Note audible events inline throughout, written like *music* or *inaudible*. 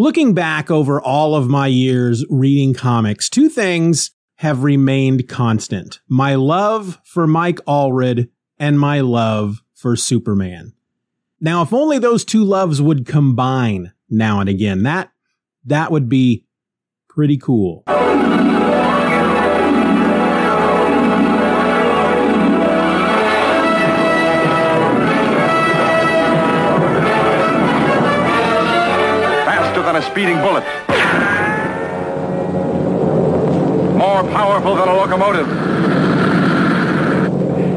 Looking back over all of my years reading comics, two things have remained constant. My love for Mike Allred and my love for Superman. Now, if only those two loves would combine now and again, that, that would be pretty cool. Speeding bullets. More powerful than a locomotive.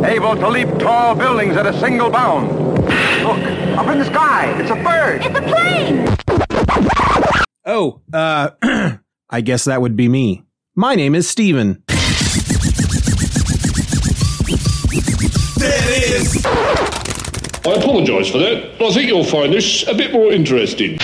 Able to leap tall buildings at a single bound. Look, up in the sky. It's a bird. It's a plane! Oh, uh, *clears throat* I guess that would be me. My name is Steven. I apologise for that. But I think you'll find this a bit more interesting.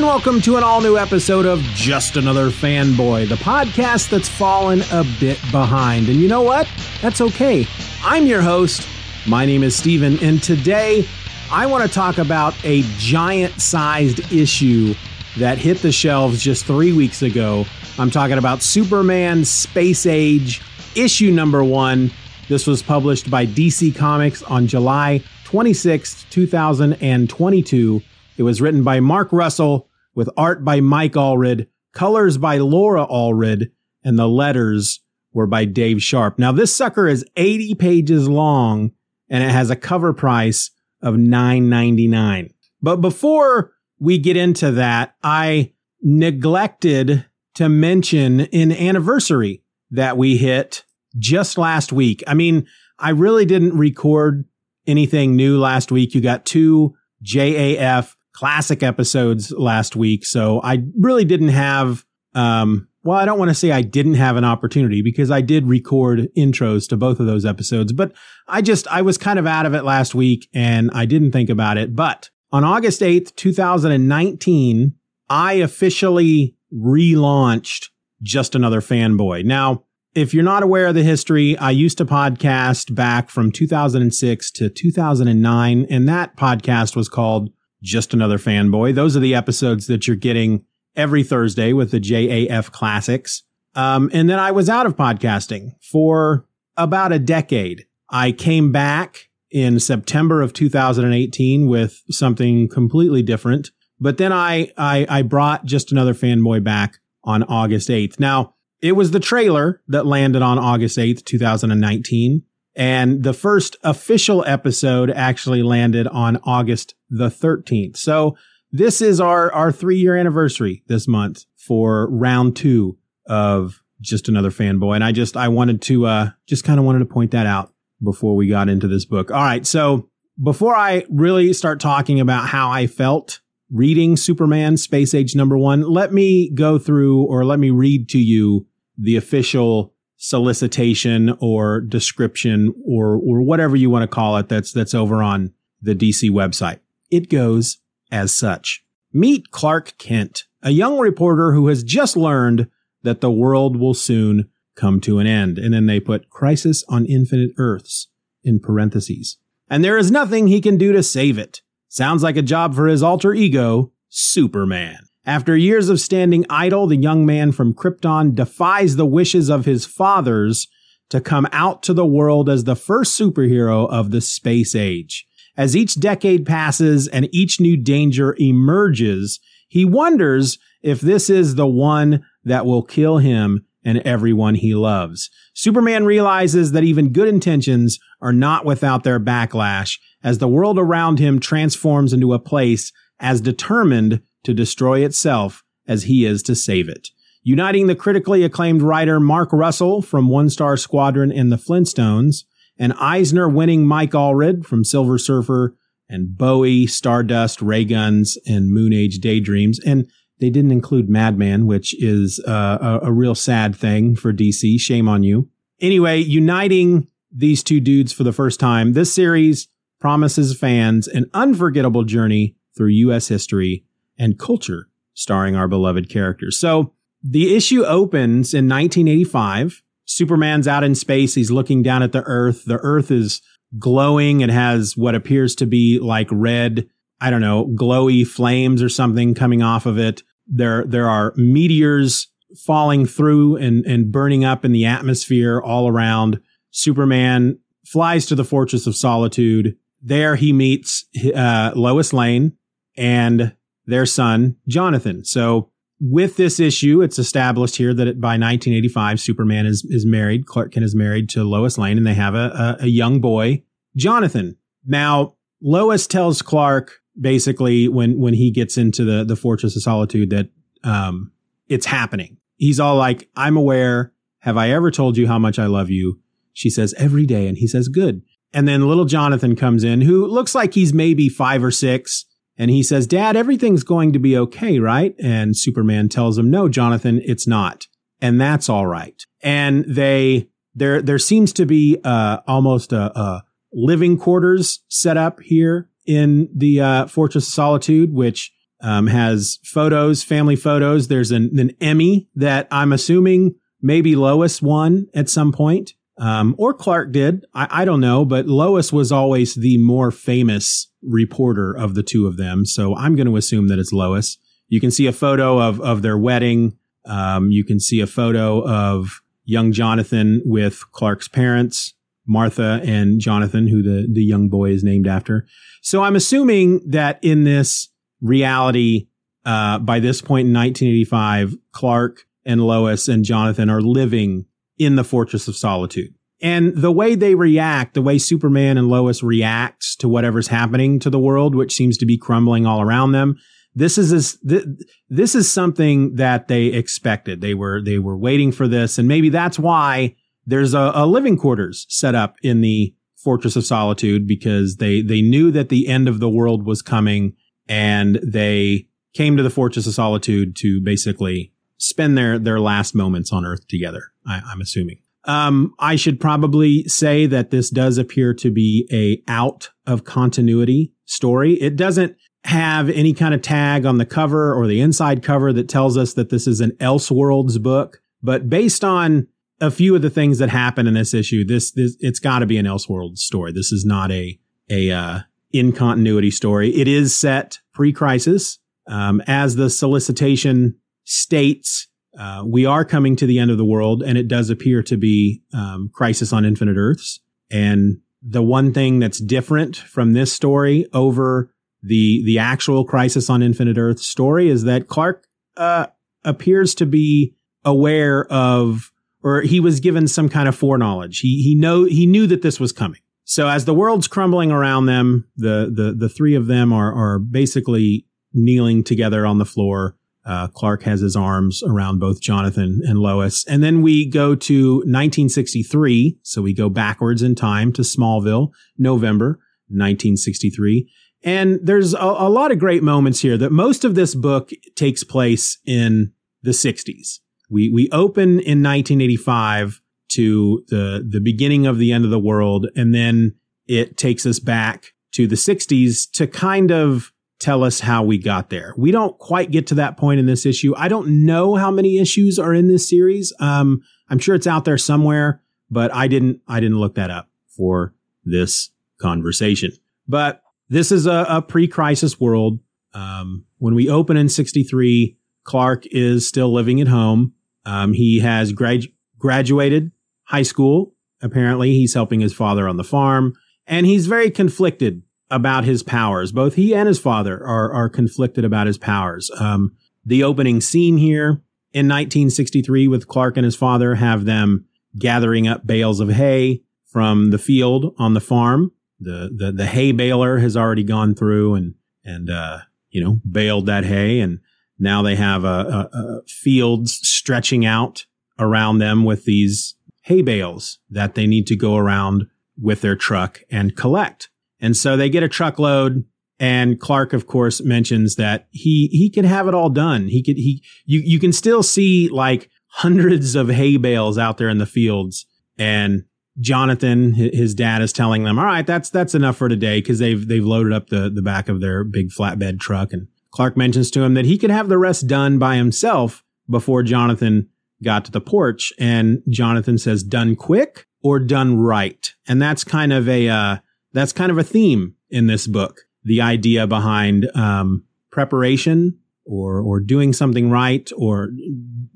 And welcome to an all new episode of Just Another Fanboy, the podcast that's fallen a bit behind. And you know what? That's okay. I'm your host. My name is Steven, and today I want to talk about a giant sized issue that hit the shelves just three weeks ago. I'm talking about Superman Space Age, issue number one. This was published by DC Comics on July 26, 2022. It was written by Mark Russell with art by Mike Allred, colors by Laura Allred, and the letters were by Dave Sharpe. Now, this sucker is 80 pages long and it has a cover price of $9.99. But before we get into that, I neglected to mention an anniversary that we hit just last week. I mean, I really didn't record anything new last week. You got two JAF classic episodes last week. So I really didn't have, um, well, I don't want to say I didn't have an opportunity because I did record intros to both of those episodes, but I just, I was kind of out of it last week and I didn't think about it. But on August 8th, 2019, I officially relaunched Just Another Fanboy. Now, if you're not aware of the history, I used to podcast back from 2006 to 2009, and that podcast was called Just Another Fanboy. Those are the episodes that you're getting every Thursday with the JAF classics. Um, and then I was out of podcasting for about a decade. I came back in September of 2018 with something completely different. But then I, I, I brought just another fanboy back on August 8th. Now, it was the trailer that landed on August 8th, 2019. And the first official episode actually landed on August the 13th. So this is our, our three year anniversary this month for round two of just another fanboy. And I just, I wanted to, uh, just kind of wanted to point that out before we got into this book. All right. So before I really start talking about how I felt reading Superman Space Age number one, let me go through or let me read to you the official solicitation or description or or whatever you want to call it that's that's over on the DC website. It goes as such. Meet Clark Kent, a young reporter who has just learned that the world will soon come to an end. And then they put Crisis on Infinite Earths in parentheses. And there is nothing he can do to save it. Sounds like a job for his alter ego, Superman. After years of standing idle, the young man from Krypton defies the wishes of his fathers to come out to the world as the first superhero of the space age. As each decade passes and each new danger emerges, he wonders if this is the one that will kill him and everyone he loves. Superman realizes that even good intentions are not without their backlash as the world around him transforms into a place as determined to destroy itself as he is to save it. Uniting the critically acclaimed writer Mark Russell from One Star Squadron and the Flintstones, and Eisner winning Mike Allred from Silver Surfer and Bowie, Stardust, Ray Guns, and Moon Age Daydreams. And they didn't include Madman, which is uh, a, a real sad thing for DC. Shame on you. Anyway, uniting these two dudes for the first time, this series promises fans an unforgettable journey through U.S. history and culture starring our beloved characters. So the issue opens in 1985. Superman's out in space. He's looking down at the Earth. The Earth is glowing. It has what appears to be like red, I don't know, glowy flames or something coming off of it. There, there are meteors falling through and, and burning up in the atmosphere all around. Superman flies to the Fortress of Solitude. There he meets uh, Lois Lane and their son, Jonathan. So with this issue, it's established here that by 1985, Superman is, is married. Clark Kent is married to Lois Lane and they have a, a, a young boy, Jonathan. Now, Lois tells Clark basically when when he gets into the the Fortress of Solitude that um it's happening. He's all like, "I'm aware. Have I ever told you how much I love you?" She says, "Every day." And he says, "Good." And then little Jonathan comes in, who looks like he's maybe 5 or 6, and he says, "Dad, everything's going to be okay, right?" And Superman tells him, "No, Jonathan, it's not." And that's all right. And they there there seems to be uh almost a, a living quarters set up here in the uh, Fortress of Solitude, which um, has photos, family photos. There's an, an, Emmy that I'm assuming maybe Lois won at some point, um, or Clark did. I, I, don't know, but Lois was always the more famous reporter of the two of them. So I'm going to assume that it's Lois. You can see a photo of, of their wedding. Um, you can see a photo of young Jonathan with Clark's parents. Martha and Jonathan, who the, the young boy is named after. So I'm assuming that in this reality, uh, by this point in 1985, Clark and Lois and Jonathan are living in the Fortress of Solitude. And the way they react, the way Superman and Lois reacts to whatever's happening to the world, which seems to be crumbling all around them, this is this, this is something that they expected. They were they were waiting for this, and maybe that's why there's a, a living quarters set up in the Fortress of Solitude because they they knew that the end of the world was coming and they came to the Fortress of Solitude to basically spend their their last moments on Earth together. I, I'm assuming. Um, I should probably say that this does appear to be a out of continuity story. It doesn't have any kind of tag on the cover or the inside cover that tells us that this is an Elseworlds book. But based on a few of the things that happen in this issue, this, this it's got to be an Elseworld story. This is not a a uh, in continuity story. It is set pre-crisis, um, as the solicitation states. Uh, we are coming to the end of the world, and it does appear to be um, Crisis on Infinite Earths. And the one thing that's different from this story over the the actual Crisis on Infinite Earth story is that Clark uh, appears to be aware of or he was given some kind of foreknowledge. He he know he knew that this was coming. So as the world's crumbling around them, the the the three of them are are basically kneeling together on the floor. Uh, Clark has his arms around both Jonathan and Lois, and then we go to 1963. So we go backwards in time to Smallville, November 1963. And there's a, a lot of great moments here that most of this book takes place in the 60s. We we open in 1985 to the the beginning of the end of the world, and then it takes us back to the 60s to kind of tell us how we got there. We don't quite get to that point in this issue. I don't know how many issues are in this series. Um, I'm sure it's out there somewhere, but I didn't, I didn't look that up for this conversation. But this is a, a pre-crisis world. Um, when we open in 63, Clark is still living at home. Um, he has grad- graduated high school. Apparently he's helping his father on the farm and he's very conflicted about his powers. Both he and his father are, are conflicted about his powers. Um, the opening scene here in 1963 with Clark and his father have them gathering up bales of hay from the field on the farm. The, the, the hay baler has already gone through and, and, uh, you know, baled that hay. And now they have, a, a fields stretching out around them with these hay bales that they need to go around with their truck and collect. And so they get a truckload and Clark, of course, mentions that he, he could have it all done. He could, he, you, you can still see like hundreds of hay bales out there in the fields. And Jonathan, his dad is telling them, all right, that's, that's enough for today. Cause they've, they've loaded up the, the back of their big flatbed truck. And Clark mentions to him that he could have the rest done by himself before Jonathan got to the porch. And Jonathan says, done quick or done right. And that's kind of a, uh, that's kind of a theme in this book. The idea behind, um, preparation or, or doing something right or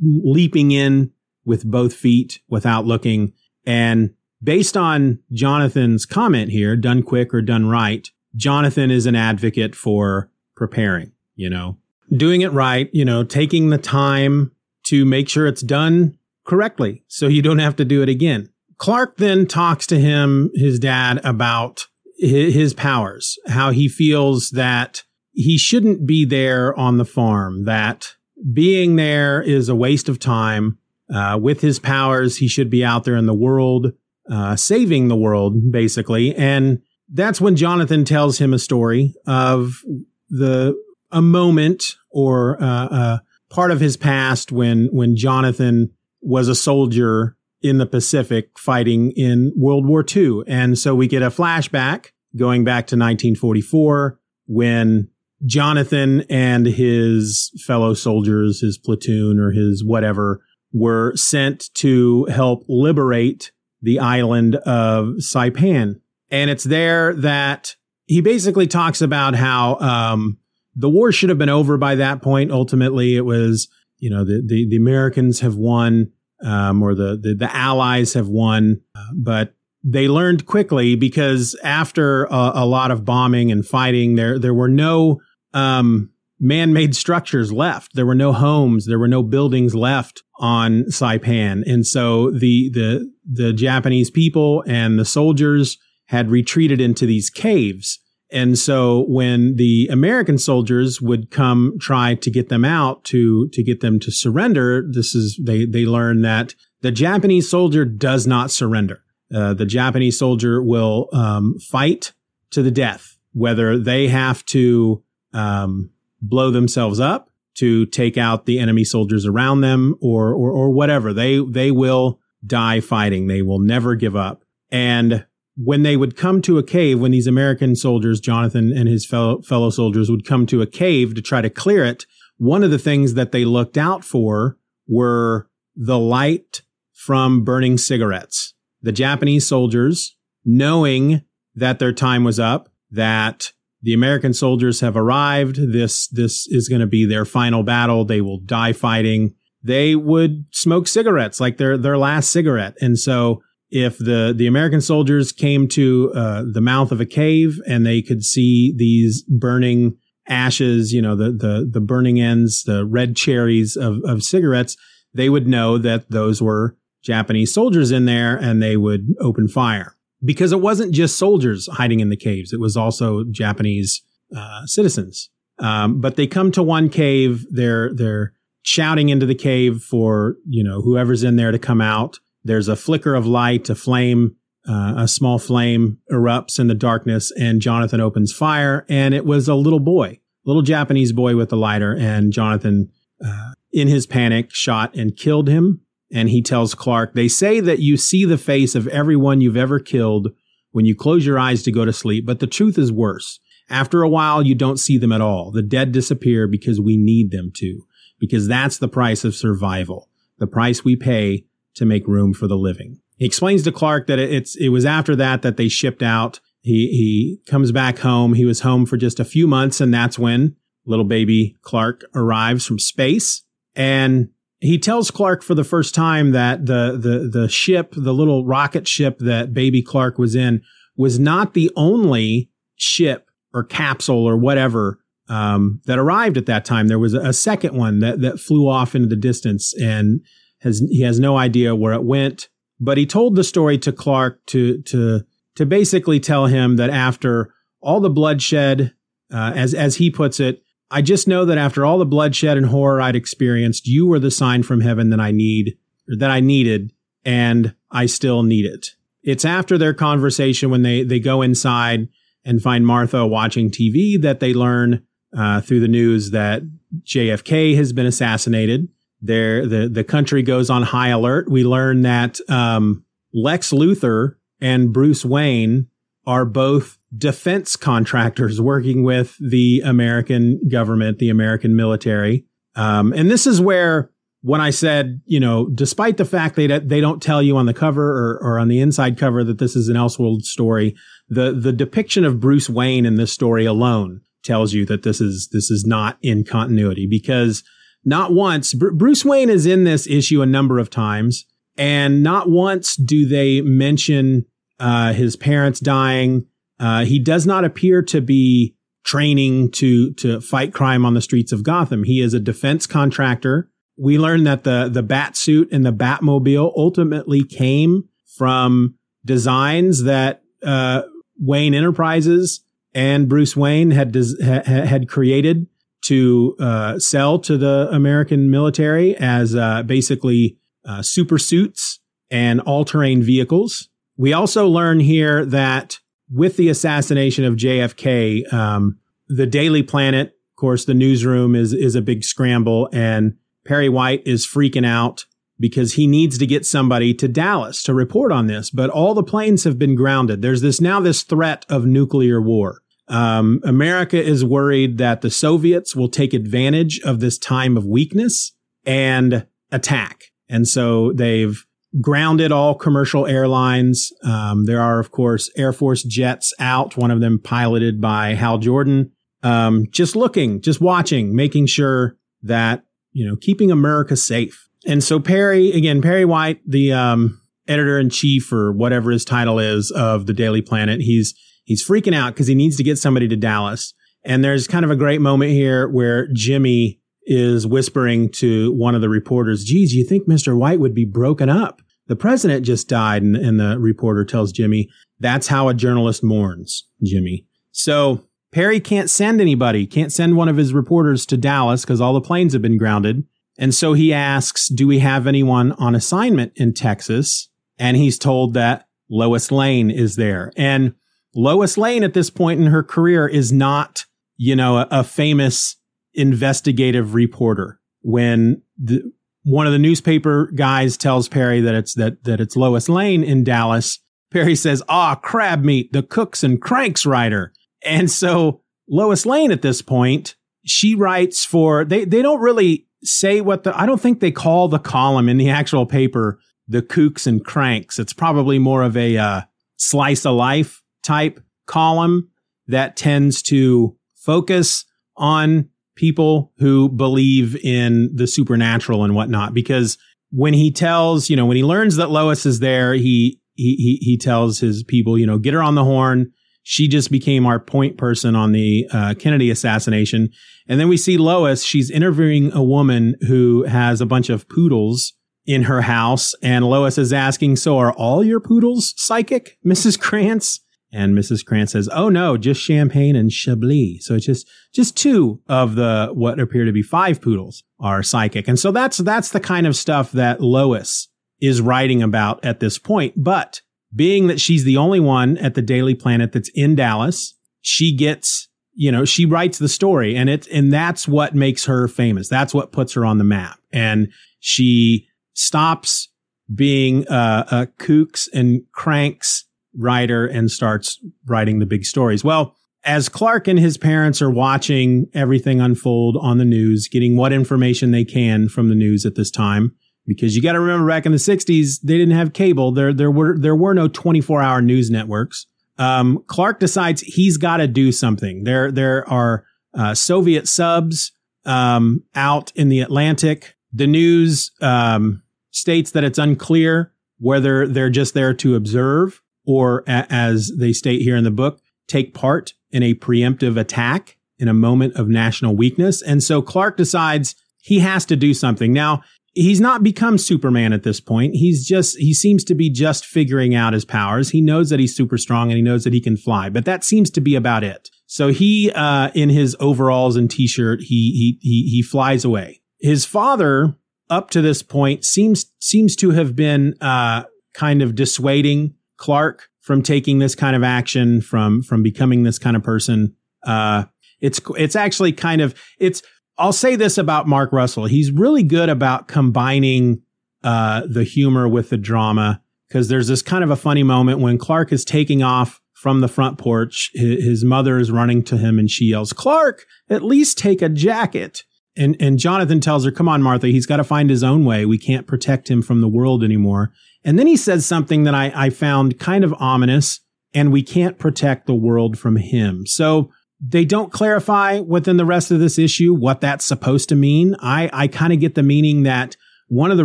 leaping in with both feet without looking. And based on Jonathan's comment here, done quick or done right, Jonathan is an advocate for preparing, you know, doing it right, you know, taking the time to make sure it's done correctly so you don't have to do it again. Clark then talks to him, his dad, about his powers, how he feels that he shouldn't be there on the farm, that being there is a waste of time. Uh, with his powers, he should be out there in the world, uh, saving the world, basically. And that's when Jonathan tells him a story of the a moment or uh, a part of his past when when Jonathan was a soldier in the Pacific fighting in World War II. And so we get a flashback going back to 1944 when Jonathan and his fellow soldiers, his platoon or his whatever, were sent to help liberate the island of Saipan. And it's there that he basically talks about how um, the war should have been over by that point. Ultimately, it was, you know, the, the, the Americans have won um, or the, the, the Allies have won, uh, but they learned quickly because after a, a, lot of bombing and fighting, there there were no um, man-made structures left. There were no homes. There were no buildings left on Saipan, and so the the the Japanese people and the soldiers had retreated into these caves. And so when the American soldiers would come try to get them out to, to get them to surrender, this is, they, they learn that the Japanese soldier does not surrender. Uh, the Japanese soldier will, um, fight to the death, whether they have to, um, blow themselves up to take out the enemy soldiers around them or, or, or whatever. They, they will die fighting. They will never give up. And when they would come to a cave, when these American soldiers, Jonathan and his fellow, fellow soldiers would come to a cave to try to clear it, one of the things that they looked out for were the light from burning cigarettes. The Japanese soldiers, knowing that their time was up, that the American soldiers have arrived, this, this is going to be their final battle. They will die fighting. They would smoke cigarettes like their, their last cigarette. And so if the the American soldiers came to uh, the mouth of a cave and they could see these burning ashes, you know, the the the burning ends, the red cherries of of cigarettes, they would know that those were Japanese soldiers in there, and they would open fire because it wasn't just soldiers hiding in the caves; it was also Japanese uh, citizens. Um, but they come to one cave, they're they're shouting into the cave for you know whoever's in there to come out there's a flicker of light, a flame, uh, a small flame erupts in the darkness, and Jonathan opens fire. And it was a little boy, little Japanese boy with a lighter. And Jonathan, uh, in his panic, shot and killed him. And he tells Clark, They say that you see the face of everyone you've ever killed when you close your eyes to go to sleep. But the truth is worse. After a while, you don't see them at all. The dead disappear because we need them to, because that's the price of survival, the price we pay to make room for the living. He explains to Clark that it's, it was after that that they shipped out. He, he comes back home. He was home for just a few months and that's when little baby Clark arrives from space and he tells Clark for the first time that the, the, the ship, the little rocket ship that baby Clark was in was not the only ship or capsule or whatever um, that arrived at that time. There was a, second one that, that flew off into the distance and has, he has no idea where it went. But he told the story to Clark to, to, to basically tell him that after all the bloodshed, uh, as, as he puts it, I just know that after all the bloodshed and horror I'd experienced, you were the sign from heaven that I need, or that I needed, and I still need it. It's after their conversation when they, they go inside and find Martha watching TV that they learn uh, through the news that JFK has been assassinated. There, the the country goes on high alert. We learn that um, Lex Luthor and Bruce Wayne are both defense contractors working with the American government, the American military. Um, and this is where when I said, you know, despite the fact that they don't tell you on the cover or, or on the inside cover that this is an Elseworld story, the the depiction of Bruce Wayne in this story alone tells you that this is this is not in continuity because not once Br- Bruce Wayne is in this issue a number of times, and not once do they mention uh, his parents dying. Uh, he does not appear to be training to to fight crime on the streets of Gotham. He is a defense contractor. We learn that the the bat suit and the Batmobile ultimately came from designs that uh, Wayne Enterprises and Bruce Wayne had des- ha- had created to uh, sell to the American military as uh, basically uh, super suits and all terrain vehicles. We also learn here that with the assassination of JFK, um, the Daily Planet, of course, the newsroom is is a big scramble, and Perry White is freaking out because he needs to get somebody to Dallas to report on this. But all the planes have been grounded. There's this now this threat of nuclear war. Um, America is worried that the Soviets will take advantage of this time of weakness and attack. And so they've grounded all commercial airlines. Um, there are, of course, Air Force jets out, one of them piloted by Hal Jordan. Um, just looking, just watching, making sure that, you know, keeping America safe. And so Perry, again, Perry White, the um, editor in chief or whatever his title is of the Daily Planet, he's he's freaking out because he needs to get somebody to Dallas. And there's kind of a great moment here where Jimmy is whispering to one of the reporters, geez, you think Mr. White would be broken up? The president just died. And, and the reporter tells Jimmy, that's how a journalist mourns, Jimmy. So Perry can't send anybody, can't send one of his reporters to Dallas because all the planes have been grounded. And so he asks, do we have anyone on assignment in Texas? And he's told that Lois Lane is there. And Lois Lane at this point in her career is not, you know, a, a famous investigative reporter. When the, one of the newspaper guys tells Perry that it's that that it's Lois Lane in Dallas, Perry says, "Ah, crab meat, the cooks and cranks writer." And so Lois Lane at this point, she writes for they they don't really say what the I don't think they call the column in the actual paper the kooks and cranks. It's probably more of a uh, slice of life type column that tends to focus on people who believe in the supernatural and whatnot. Because when he tells, you know, when he learns that Lois is there, he he he, tells his people, you know, get her on the horn she just became our point person on the uh, Kennedy assassination. And then we see Lois. She's interviewing a woman who has a bunch of poodles in her house. And Lois is asking, So are all your poodles psychic, *laughs* Mrs. Krantz? And Mrs. Krantz says, Oh no, just champagne and Chablis. So it's just, just two of the, what appear to be five poodles are psychic. And so that's, that's the kind of stuff that Lois is writing about at this point. But being that she's the only one at the Daily Planet that's in Dallas, she gets, you know, she writes the story and it's, and that's what makes her famous. That's what puts her on the map. And she stops being a, a kooks and cranks writer and starts writing the big stories. Well, as Clark and his parents are watching everything unfold on the news, getting what information they can from the news at this time, because you got to remember back in the 60s, they didn't have cable. There, there were, there were no 24 hour news networks. Um, Clark decides he's got to do something. There, there are uh, Soviet subs um, out in the Atlantic. The news um, states that it's unclear whether they're just there to observe or, a- as they state here in the book, take part in a preemptive attack in a moment of national weakness. And so Clark decides he has to do something. Now, he's not become Superman at this point. He's just, he seems to be just figuring out his powers. He knows that he's super strong and he knows that he can fly, but that seems to be about it. So he, uh, in his overalls and t-shirt, he, he, he, he flies away. His father, up to this point, seems, seems to have been, uh, kind of dissuading Clark from taking this kind of action, from, from becoming this kind of person. Uh, it's, it's actually kind of, it's, I'll say this about Mark Russell. He's really good about combining, uh, the humor with the drama. Cause there's this kind of a funny moment when Clark is taking off from the front porch. His mother is running to him and she yells, Clark, at least take a jacket. And, and Jonathan tells her, come on, Martha, he's got to find his own way. We can't protect him from the world anymore. And then he says something that I, I found kind of ominous and we can't protect the world from him. So they don't clarify within the rest of this issue what that's supposed to mean. I, I kind of get the meaning that one of the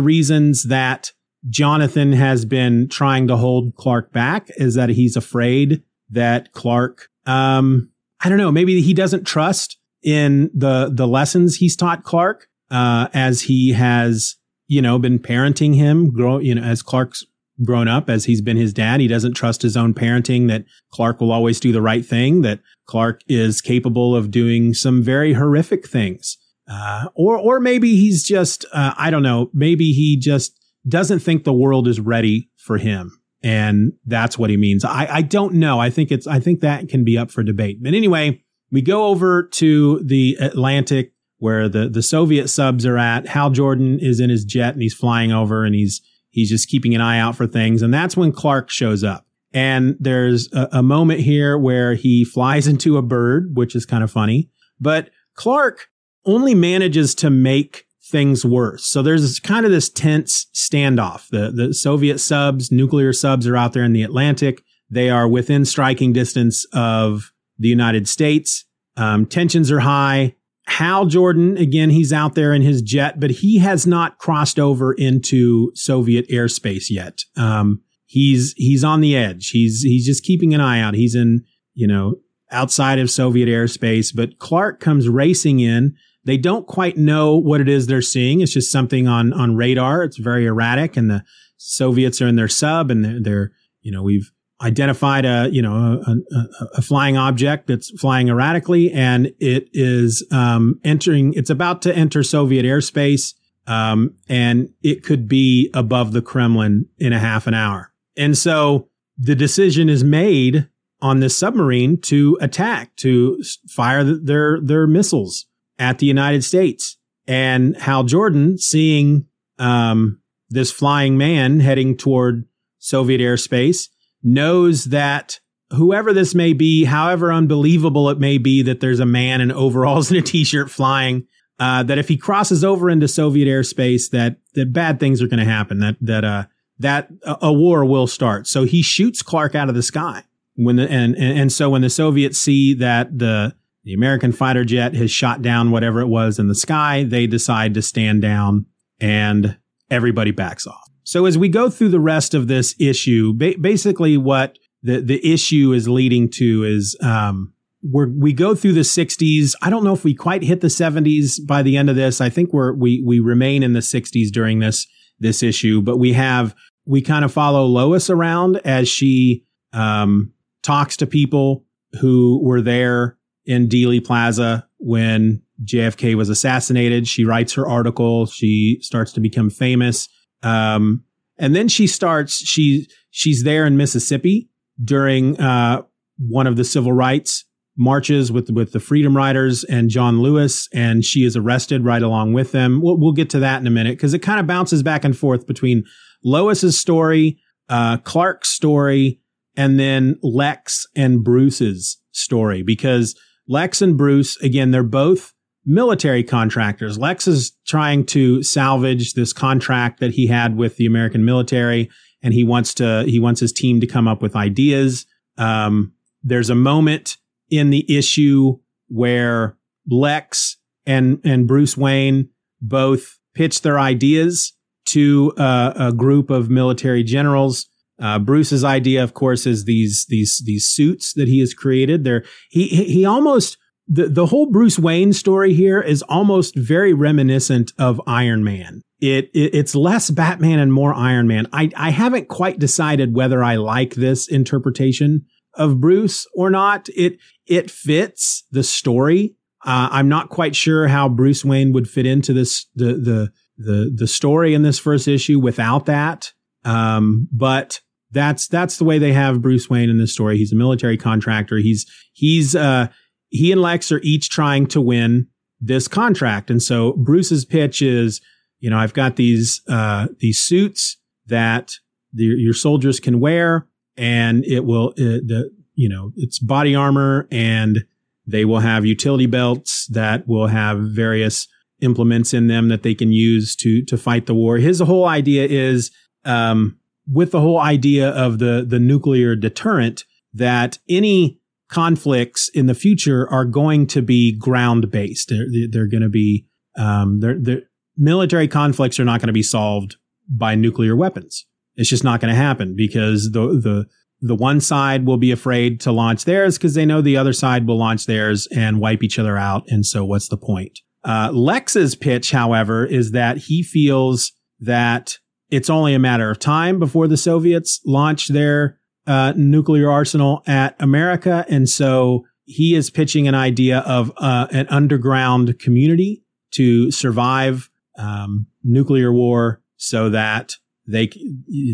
reasons that Jonathan has been trying to hold Clark back is that he's afraid that Clark, um, I don't know, maybe he doesn't trust in the, the lessons he's taught Clark, uh, as he has, you know, been parenting him, grow, you know, as Clark's grown up, as he's been his dad. He doesn't trust his own parenting that Clark will always do the right thing, that Clark is capable of doing some very horrific things. Uh, or, or maybe he's just, uh, I don't know, maybe he just doesn't think the world is ready for him and that's what he means. I, I don't know. I think it's, I think that can be up for debate. But anyway, we go over to the Atlantic where the, the Soviet subs are at. Hal Jordan is in his jet and he's flying over and he's, he's just keeping an eye out for things. And that's when Clark shows up. And there's a, a moment here where he flies *laughs* into a bird, which is kind of funny, but Clark only manages to make things worse. So there's kind of this tense standoff. The, the Soviet subs, nuclear subs are out there in the Atlantic. They are within striking distance of the United States. Um, tensions are high. Hal Jordan, again, he's out there in his jet, but he has not crossed over into Soviet airspace yet. Um, he's, he's on the edge. He's, he's just keeping an eye out. He's in, you know, outside of Soviet airspace, but Clark comes racing in they don't quite know what it is they're seeing. It's just something on, on radar. It's very erratic and the Soviets are in their sub and they're, they're you know, we've identified a, you know, a, a, a, flying object that's flying erratically and it is, um, entering, it's about to enter Soviet airspace. Um, and it could be above the Kremlin in a half an hour. And so the decision is made on this submarine to attack, to fire their, their missiles at the United States. And Hal Jordan, seeing um, this flying man heading toward Soviet airspace, knows that whoever this may be, however unbelievable it may be that there's a man in overalls and a t-shirt flying, uh, that if he crosses over into Soviet airspace, that that bad things are going to happen. That that uh, that a war will start. So he shoots Clark out of the sky. When the, and, and and so when the Soviets see that the the American fighter jet has shot down whatever it was in the sky. They decide to stand down and everybody backs off. So as we go through the rest of this issue, ba- basically what the, the issue is leading to is, um, we we go through the 60s. I don't know if we quite hit the 70s by the end of this. I think we're, we, we remain in the 60s during this, this issue, but we have, we kind of follow Lois around as she, um, talks to people who were there in Dealey Plaza when JFK was assassinated. She writes her article. She starts to become famous. Um, and then she starts, she, she's there in Mississippi during, uh, one of the civil rights marches with, with the freedom riders and John Lewis. And she is arrested right along with them. We'll, we'll get to that in a minute because it kind of bounces back and forth between Lois's story, uh, Clark's story, and then Lex and Bruce's story because Lex and Bruce, again, they're both military contractors. Lex is trying to salvage this contract that he had with the American military, and he wants to he wants his team to come up with ideas. Um, there's a moment in the issue where Lex and and Bruce Wayne both pitch their ideas to uh, a group of military generals. Uh, Bruce's idea, of course, is these these these suits that he has created. There, he he almost the the whole Bruce Wayne story here is almost very reminiscent of Iron Man. It, it, it's less Batman and more Iron Man. I I haven't quite decided whether I like this interpretation of Bruce or not. It it fits the story. Uh, I'm not quite sure how Bruce Wayne would fit into this the the the the story in this first issue without that. Um, but that's that's the way they have Bruce Wayne in this story. He's a military contractor. He's he's uh he and Lex are each trying to win this contract, and so Bruce's pitch is, you know, I've got these uh these suits that the, your soldiers can wear, and it will uh, the you know it's body armor, and they will have utility belts that will have various implements in them that they can use to to fight the war. His whole idea is um, with the whole idea of the the nuclear deterrent that any conflicts in the future are going to be ground based. They're, they're going to be um, they're, they're, military conflicts are not going to be solved by nuclear weapons. It's just not going to happen because the the the one side will be afraid to launch theirs because they know the other side will launch theirs and wipe each other out. And so, what's the point? Uh, Lex's pitch, however, is that he feels that it's only a matter of time before the Soviets launch their uh, nuclear arsenal at America. And so he is pitching an idea of uh, an underground community to survive um, nuclear war so that they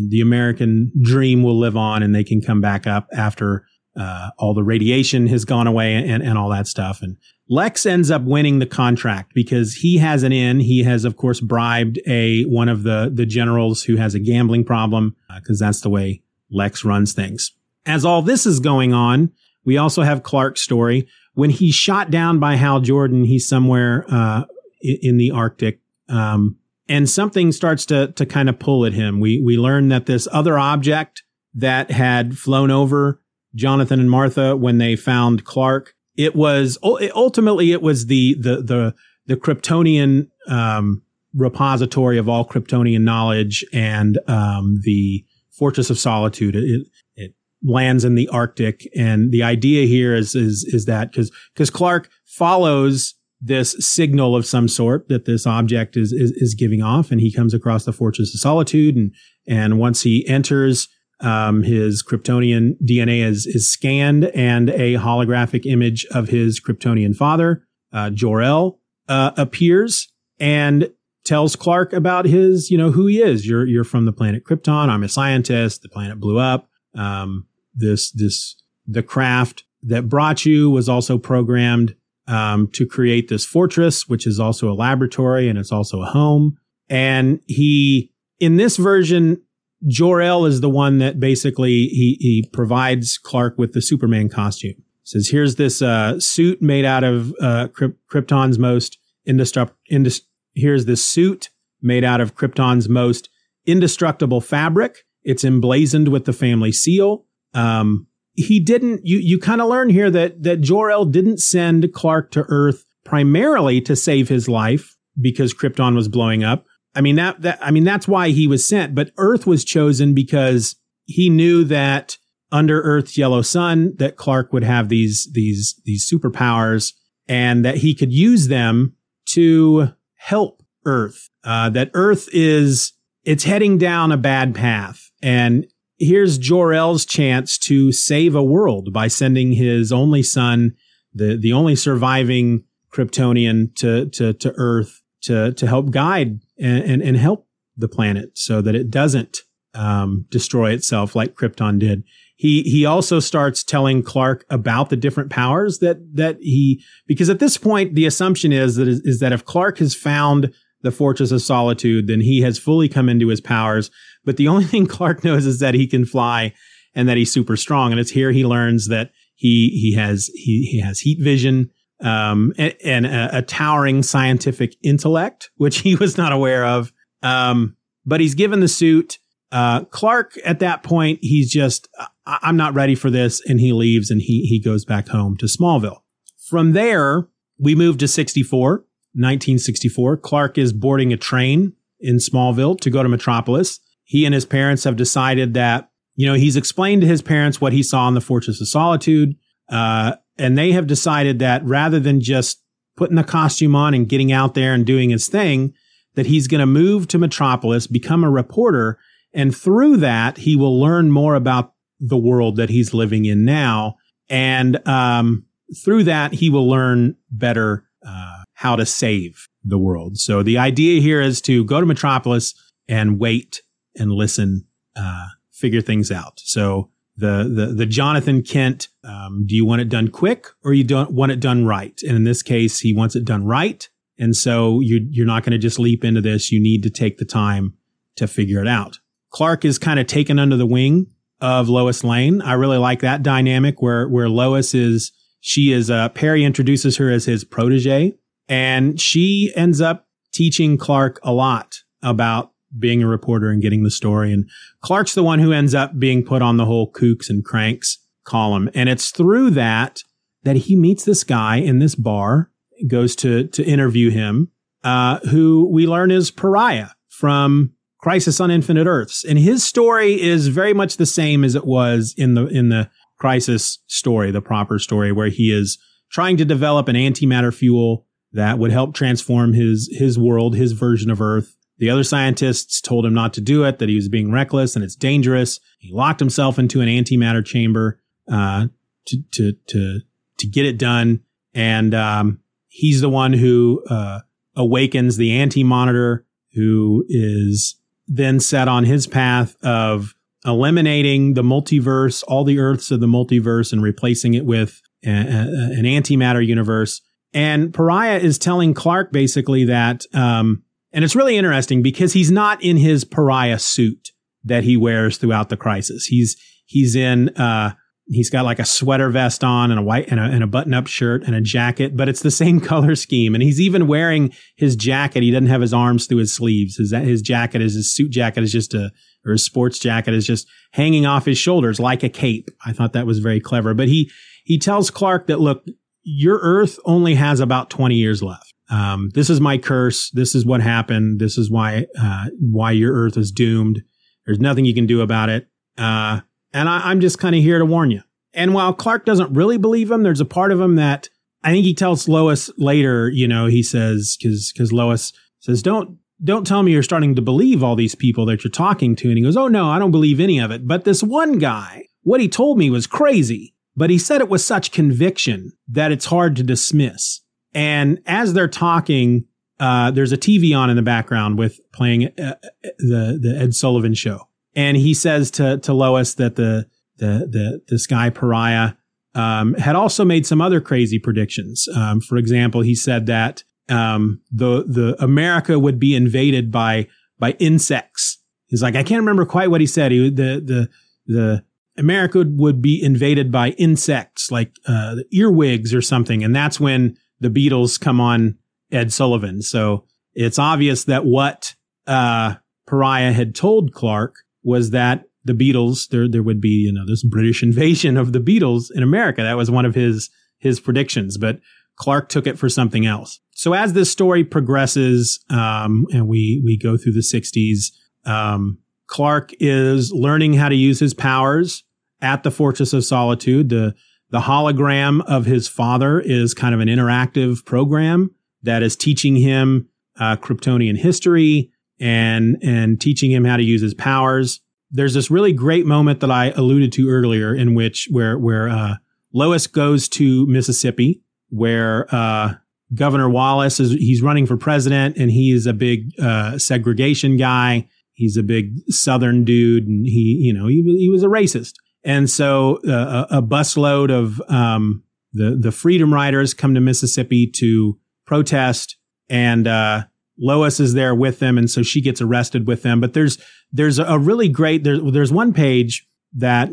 the American dream will live on and they can come back up after uh, all the radiation has gone away and, and all that stuff. And Lex ends up winning the contract because he has an in. He has, of course, bribed a one of the the generals who has a gambling problem because uh, that's the way Lex runs things. As all this is going on, we also have Clark's story when he's shot down by Hal Jordan. He's somewhere uh, in the Arctic. Um, and something starts to to kind of pull at him. We we learn that this other object that had flown over Jonathan and Martha when they found Clark it was ultimately it was the the the the Kryptonian um, repository of all Kryptonian knowledge and um, the Fortress of Solitude. It, it lands in the Arctic, and the idea here is is is that because because Clark follows this signal of some sort that this object is, is is giving off, and he comes across the Fortress of Solitude, and and once he enters um, his Kryptonian DNA is, is scanned and a holographic image of his Kryptonian father, uh, Jor-El, uh, appears. And tells Clark about his, you know, who he is. You're, you're from the planet Krypton. I'm a scientist. The planet blew up. Um, this, this, the craft that brought you was also programmed, um, to create this fortress, which is also a laboratory and it's also a home. And he, in this version, Jor-El is the one that basically he, he provides Clark with the Superman costume. Says, here's this uh, suit made out of uh, Krypton's most indestructible. Indest- here's this suit made out of Krypton's most indestructible fabric. It's emblazoned with the family seal. Um, he didn't. You you kind of learn here that that Jor-El didn't send Clark to Earth primarily to save his life because Krypton was blowing up, I mean that that I mean that's why he was sent, but Earth was chosen because he knew that under Earth's yellow sun that Clark would have these these these superpowers and that he could use them to help Earth. Uh, that Earth is it's heading down a bad path, and here's Jor-El's chance to save a world by sending his only son, the the only surviving Kryptonian, to to to Earth to to help guide and, and, and help the planet so that it doesn't um, destroy itself like Krypton did. He he also starts telling Clark about the different powers that that he because at this point the assumption is that is, is that if Clark has found the Fortress of Solitude, then he has fully come into his powers. But the only *laughs* thing Clark knows is that he can fly and that he's super strong. And it's here he learns that he he has he he has heat vision um, and, and a, a, towering scientific intellect, which *laughs* he was not aware of. Um, but he's given the suit. Uh, Clark at that point, he's just, I- I'm not ready for this. And he leaves and he, he goes back home to Smallville. From there, we move to 64, 1964. Clark is boarding a train in Smallville to go to Metropolis. He and his parents have decided that, you know, he's explained to his parents what he saw in the Fortress of Solitude. Uh, and they have decided that rather than just putting the costume on and getting out there and doing his thing, that he's going to move to Metropolis, become a reporter, and through that, he will learn more about the world that he's living in now. And um, through that, he will learn better uh, how to save the world. So the idea here is to go to Metropolis and wait and listen, uh, figure things out. So the the the Jonathan Kent. Um, do you want it done quick or you don't want it done right? And in this case, he wants it done right. And so you you're not going to just leap into this. You need to take the time to figure it out. Clark is kind of taken under the wing of Lois Lane. I really like that dynamic where where Lois is she is uh, Perry introduces her as his protege, and she ends up teaching Clark a lot about being a reporter and getting the story. And Clark's the one who ends up being put on the whole kooks and cranks column. And it's through that that he meets this guy in this bar, goes to, to interview him, uh, who we learn is Pariah from Crisis on Infinite Earths. And his story is very much the same as it was in the, in the Crisis story, the proper story, where he is trying to develop an antimatter fuel that would help transform his, his world, his version of Earth the other scientists told him not to do it, that he was being reckless and it's dangerous. He locked himself into an antimatter chamber uh, to to to to get it done, and um, he's the one who uh, awakens the anti monitor, who is then set on his path of eliminating the multiverse, all the Earths of the multiverse, and replacing it with a, a, an antimatter universe. And Pariah is telling Clark basically that um, and it's really interesting because he's not in his pariah suit that he wears throughout the crisis. He's, he's in, uh, he's got like a sweater vest on and a white and a, and a button up shirt and a jacket, but it's the same *laughs* color scheme. And he's even wearing his jacket. He doesn't have his arms through his sleeves. His, his jacket is his suit jacket is just a, or his sports jacket is just hanging off his shoulders like a cape. I thought that was very clever, but he, he tells Clark that, look, your earth only has about 20 years left um, this is my curse. This is what happened. This is why, uh, why your earth is doomed. There's nothing you can do about it. Uh, and I, I'm just kind of here to warn you. And while Clark doesn't really believe him, there's a part of him that I think he tells Lois later, you know, he says, cause, cause Lois says, don't, don't tell me you're starting to believe all these people that you're talking to. And he goes, Oh no, I don't believe any of it. But this one guy, what he told me was crazy, but he said it with such conviction that it's hard to dismiss. And as they're talking, uh, there's a TV on in the background with playing uh, the the Ed Sullivan show, and he says to to Lois that the the the this guy Pariah um, had also made some other crazy predictions. Um, for example, he said that um, the the America would be invaded by by insects. He's like, I can't remember quite what he said. He the the the America would be invaded by insects like uh, earwigs or something, and that's when the Beatles come on Ed Sullivan. So it's obvious that what uh, Pariah had told Clark was that the Beatles, there there would be you know this British invasion of the Beatles in America. That was one of his his predictions, but Clark took it for something else. So as this story progresses, um, and we we go through the '60s, um, Clark is learning how to use his powers at the Fortress of Solitude. The the hologram of his father is kind of an interactive program that is teaching him uh, Kryptonian history and and teaching him how to use his powers. There's this really great moment that I alluded to earlier, in which where where uh, Lois goes to Mississippi, where uh, Governor Wallace is he's running for president, and he is a big uh, segregation guy. He's a big Southern dude, and he you know he he was a racist. And so uh, a, a busload of um, the the Freedom Riders come to Mississippi to protest, and uh, Lois is there with them, and so she gets arrested with them. But there's there's a really great there's there's one page that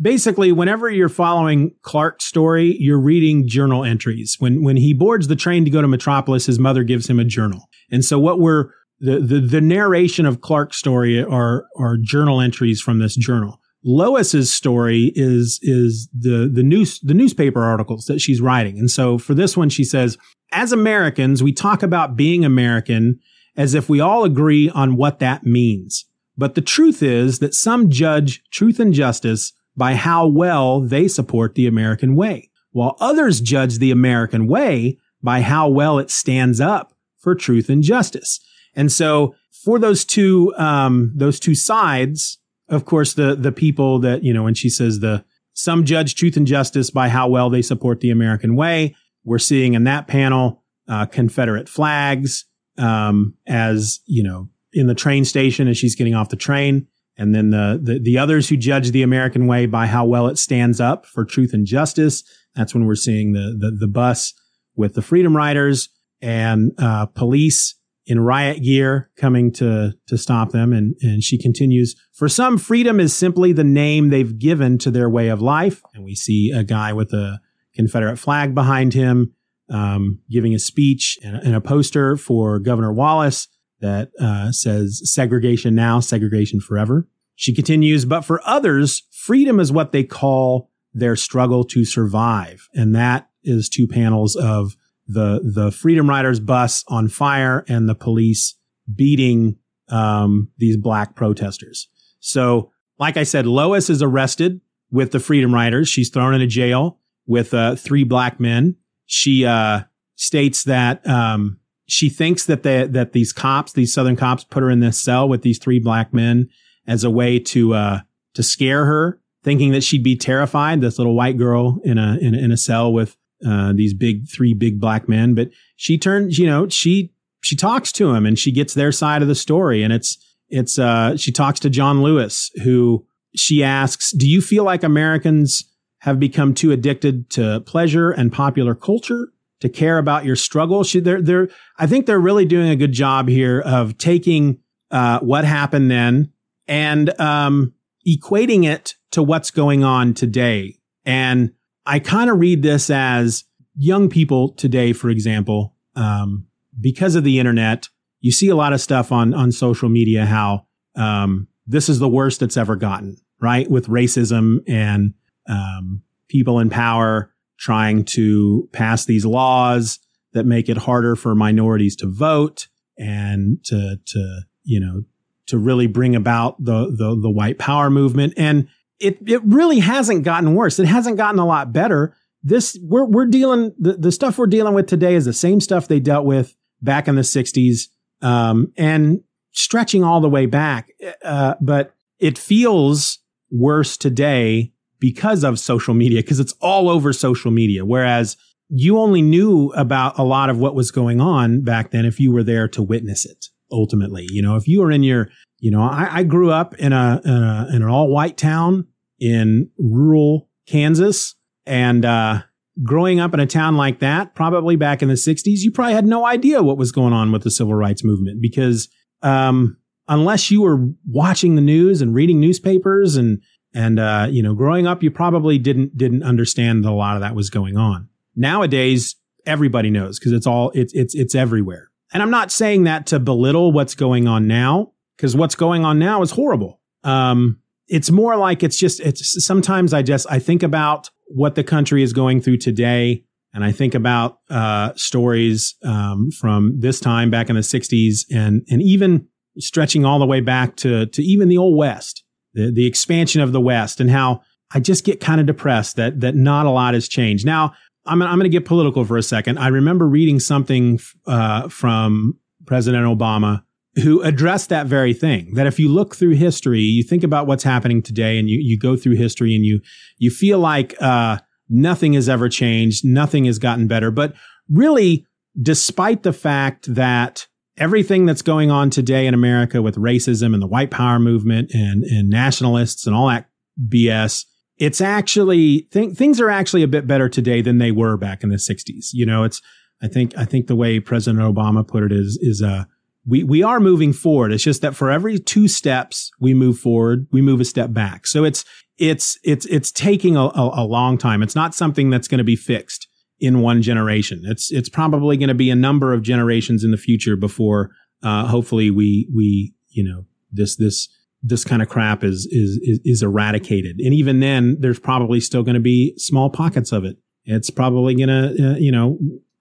basically, whenever you're following Clark's story, you're reading journal entries. When when he boards the train to go to Metropolis, his mother gives him a journal. And so what we're the, the, the narration of Clark's story are, are journal entries from this journal. Lois's story is, is the, the news, the newspaper articles that she's writing. And so for this one, she says, as Americans, we talk about being American as if we all agree on what that means. But the truth is that some judge truth and justice by how well they support the American way, while others judge the American way by how well it stands up for truth and justice. And so for those two, um, those two sides, of course, the, the people that, you know, when she says the, some judge truth and justice by how well they support the American way. We're seeing in that panel, uh, Confederate flags, um, as, you know, in the train station as she's getting off the train. And then the, the, the others who judge the American way by how well it stands up for truth and justice. That's when we're seeing the, the, the bus with the Freedom Riders and, uh, police in riot gear coming to to stop them and and she continues for some freedom is simply the name they've given to their way of life and we see a guy with a confederate flag behind him um, giving a speech and, and, a poster for governor wallace that uh, says segregation now segregation forever she continues but for others freedom is what they call their struggle to survive and that is two panels of the the Freedom Riders bus on fire and the police beating um, these black protesters. So, like I said, Lois is arrested with the Freedom Riders. She's thrown into jail with uh, three black men. She uh, states that um, she thinks that the, that these cops, these Southern cops, put her in this cell with these three black men as a way to uh, to scare her, thinking that she'd be terrified. This little white girl in a in, in a cell with uh, these big three big black men. But she turns, you know, she she talks to him and she gets their side of the story, and it's it's uh, she talks to John Lewis, who she asks, "Do you feel like Americans have become too addicted to pleasure and popular culture?" To care about your struggle, they're, they're, I think they're really doing a good job here of taking uh, what happened then and um, equating it to what's going on today. And I kind of read this as young people today, for example, um, because of the internet, you see a lot of stuff on on social media how um, this is the worst it's ever gotten, right? With racism and um, people in power trying to pass these laws that make it harder for minorities to vote and to to you know to really bring about the the, the white power movement and it it really hasn't gotten worse. It hasn't gotten a lot better. This we're we're dealing the, the stuff we're dealing with today is the same stuff they dealt with back in the 60s um, and stretching all the way back. Uh, but it feels worse today because of social media because it's all over social media. Whereas you only knew about a lot of what was going on back then if you were there to witness it. Ultimately, you know, if you were in your, you know, I, I grew up in a, in a in an all white town in rural Kansas. And uh, growing up in a town like that, probably back in the 60s, you probably had no idea what was going on with the civil rights movement because um, unless you were watching the news and reading newspapers and and uh, you know growing up, you probably didn't didn't understand that a lot of that was going on. Nowadays, everybody knows because it's all it's it's it's everywhere. And I'm not saying that to belittle what's going on now because what's going on now is horrible. Um, it's more like it's just it's sometimes I just I think about what the country is going through today, and I think about uh, stories um, from this time back in the '60s, and and even stretching all the way back to to even the old West, the the expansion of the West, and how I just get kind of depressed that that not a lot has changed. Now I'm I'm going to get political for a second. I remember reading something uh, from President Obama who addressed that very thing. That if you look through history, you think about what's happening today, and you you go through history, and you you feel like uh, nothing has ever changed, nothing has gotten better. But really, despite the fact that everything that's going on today in America with racism and the white power movement and and nationalists and all that BS, it's actually th- things are actually a bit better today than they were back in the 60s. You know, it's I think I think the way President Obama put it is is uh, we, we are moving forward. It's just that for every two steps we move forward, we move a step back. So it's, it's it's it's taking a, a, a long time. It's not something that's going to be fixed in one generation. It's it's probably going to be a number of generations in the future before uh, hopefully we we you know this this this kind of crap is, is is is eradicated. And even then, there's probably still going to be small pockets of it. It's probably going to uh, you know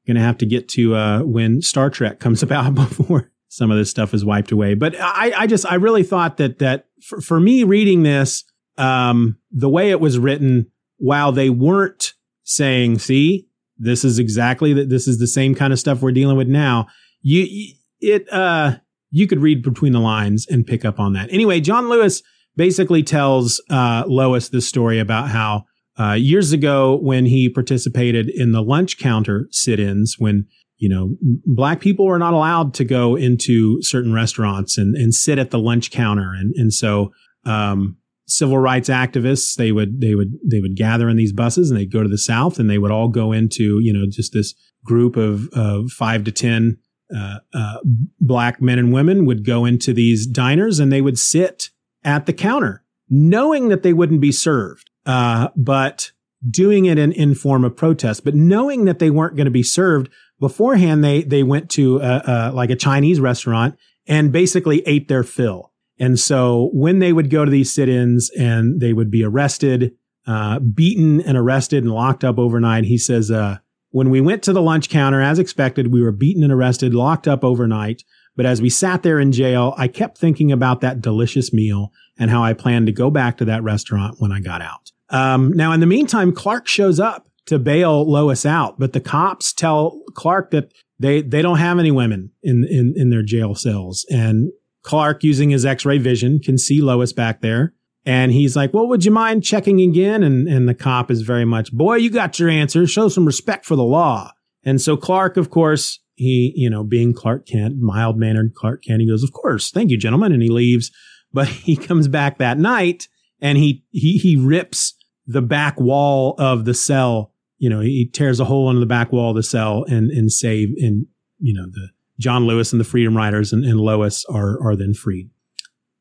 to have to get to uh, when Star Trek comes *laughs* about before some of this stuff is wiped away. But I, I just I really thought that that for, for me reading this, um, the way it was written, while they weren't saying, "See, this is exactly that. This is the same kind of stuff we're dealing with now." You it uh you could read between the lines and pick up on that. Anyway, John Lewis basically tells uh, Lois this story about how uh, years ago when he participated in the lunch counter sit-ins, when you know black people were not allowed to go into certain restaurants and, and sit at the lunch counter, and and so um, civil rights activists they would they would they would gather in these buses and they'd go to the South and they would all go into you know just this group of of five to ten uh, uh, black men and women would go into these diners and they would sit at the counter, knowing that they wouldn't be served, uh, but doing it in, in form of protest, but knowing that they weren't going to be served beforehand. They they went to a, a, like a Chinese restaurant and basically ate their fill. And so when they would go to these sit-ins and they would be arrested, uh, beaten and arrested and locked up overnight, he says, uh, when we went to the lunch counter, as expected, we were beaten and arrested, locked up overnight. But as we sat there in jail, I kept thinking about that delicious meal and how I planned to go back to that restaurant when I got out. Um, now, in the meantime, Clark shows up to bail Lois out, but the cops tell Clark that they, they don't have any women in, in, in their jail cells. And Clark, using his x-ray vision, can see Lois back there. And he's like, well, would you mind checking again? And, and the cop is very much, boy, you got your answer. Show some respect for the law. And so Clark, of course, he, you know, being Clark Kent, mild mannered Clark Kent, he goes, of course, thank you, gentlemen. And he leaves, but *laughs* he comes back that night and he, he, he rips the back wall of the cell. You know, he tears a hole in the back wall of the cell and, and save, and, you know, the John Lewis and the Freedom Riders and, and Lois are, are then freed.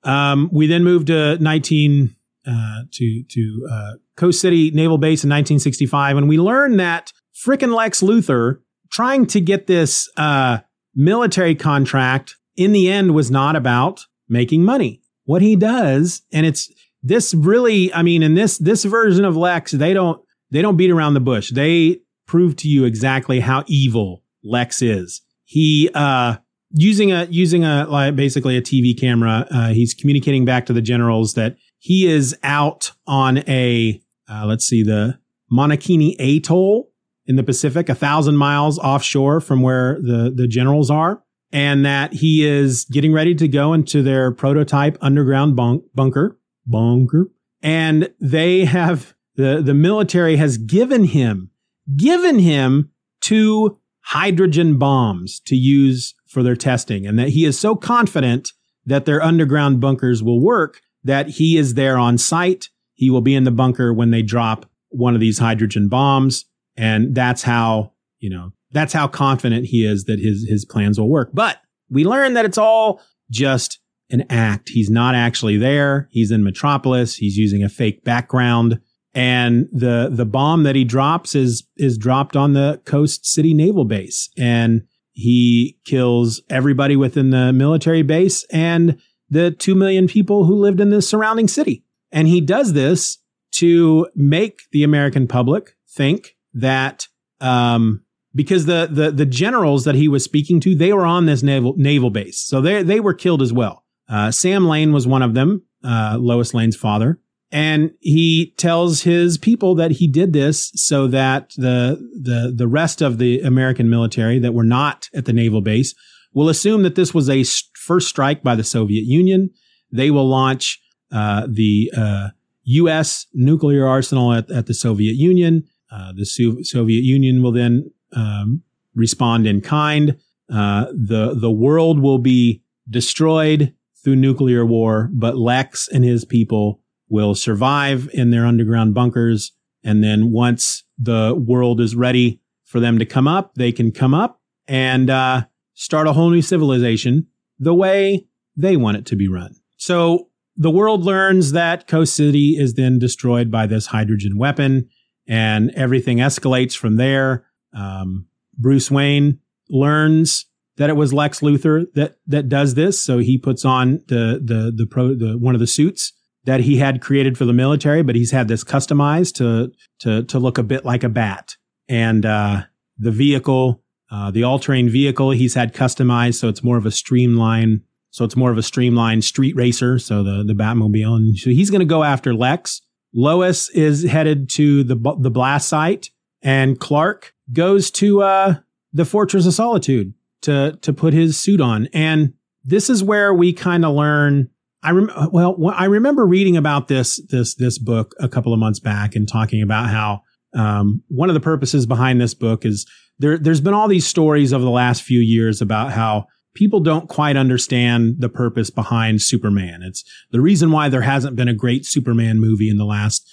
Um, we then moved to 19 uh, to to uh, Coast City Naval Base in 1965, and we learned that frickin' Lex Luthor trying to get this uh, military contract in the end was not about making money. What he does, and it's this really, I mean, in this this version of Lex, they don't they don't beat around the bush. They prove to you exactly how evil Lex is. He uh using a using a like basically a TV camera. Uh, he's communicating back to the generals that he is out on a uh, let's see the Monokini Atoll in the Pacific, a thousand miles offshore from where the the generals are, and that he is getting ready to go into their prototype underground bunk, bunker bunker, and they have the the military has given him given him two hydrogen bombs to use for their testing and that he is so confident that their underground bunkers will work that he is there on site. He will be in the bunker when they drop one of these hydrogen bombs. And that's how, you know, that's how confident he is that his, his plans will work. But we learn that it's all just an act. He's not actually there. He's in Metropolis. He's using a fake background. And the, the bomb that he drops is, is dropped on the Coast City Naval Base. And he kills everybody within the military base and the 2 million people who lived in the surrounding city. And he does this to make the American public think that, um, because the, the, the generals that he was speaking to, they were on this naval, naval base. So they, they were killed as well. Uh, Sam Lane was one of them, uh, Lois Lane's father. And he tells his people that he did this so that the, the, the rest of the American military that were not at the naval base will assume that this was a first strike by the Soviet Union. They will launch uh, the uh, U.S. nuclear arsenal at, at the Soviet Union. Uh, the Soviet Union will then um, respond in kind. Uh, the the world will be destroyed through nuclear war, but Lex and his people will survive in their underground bunkers. And then once the world is ready for them to come up, they can come up and uh, start a whole new civilization the way they want it to be run. So the world learns that Coast City is then destroyed by this hydrogen weapon, and everything escalates from there. Um, Bruce Wayne learns that it was Lex Luthor that that does this, so he puts on the the the pro the one of the suits that he had created for the military, but he's had this customized to to to look a bit like a bat. And uh, the vehicle, uh, the all terrain vehicle, he's had customized so it's more of a streamline. So it's more of a streamlined street racer. So the the Batmobile, and so he's going to go after Lex. Lois is headed to the the blast site, and Clark goes to uh, the Fortress of Solitude to to put his suit on. And this is where we kind of learn I rem- well, I remember reading about this this this book a couple of months back and talking about how um, one of the purposes behind this book is there. There's been all these stories over the last few years about how people don't quite understand the purpose behind Superman. It's the reason why there hasn't been a great Superman movie in the last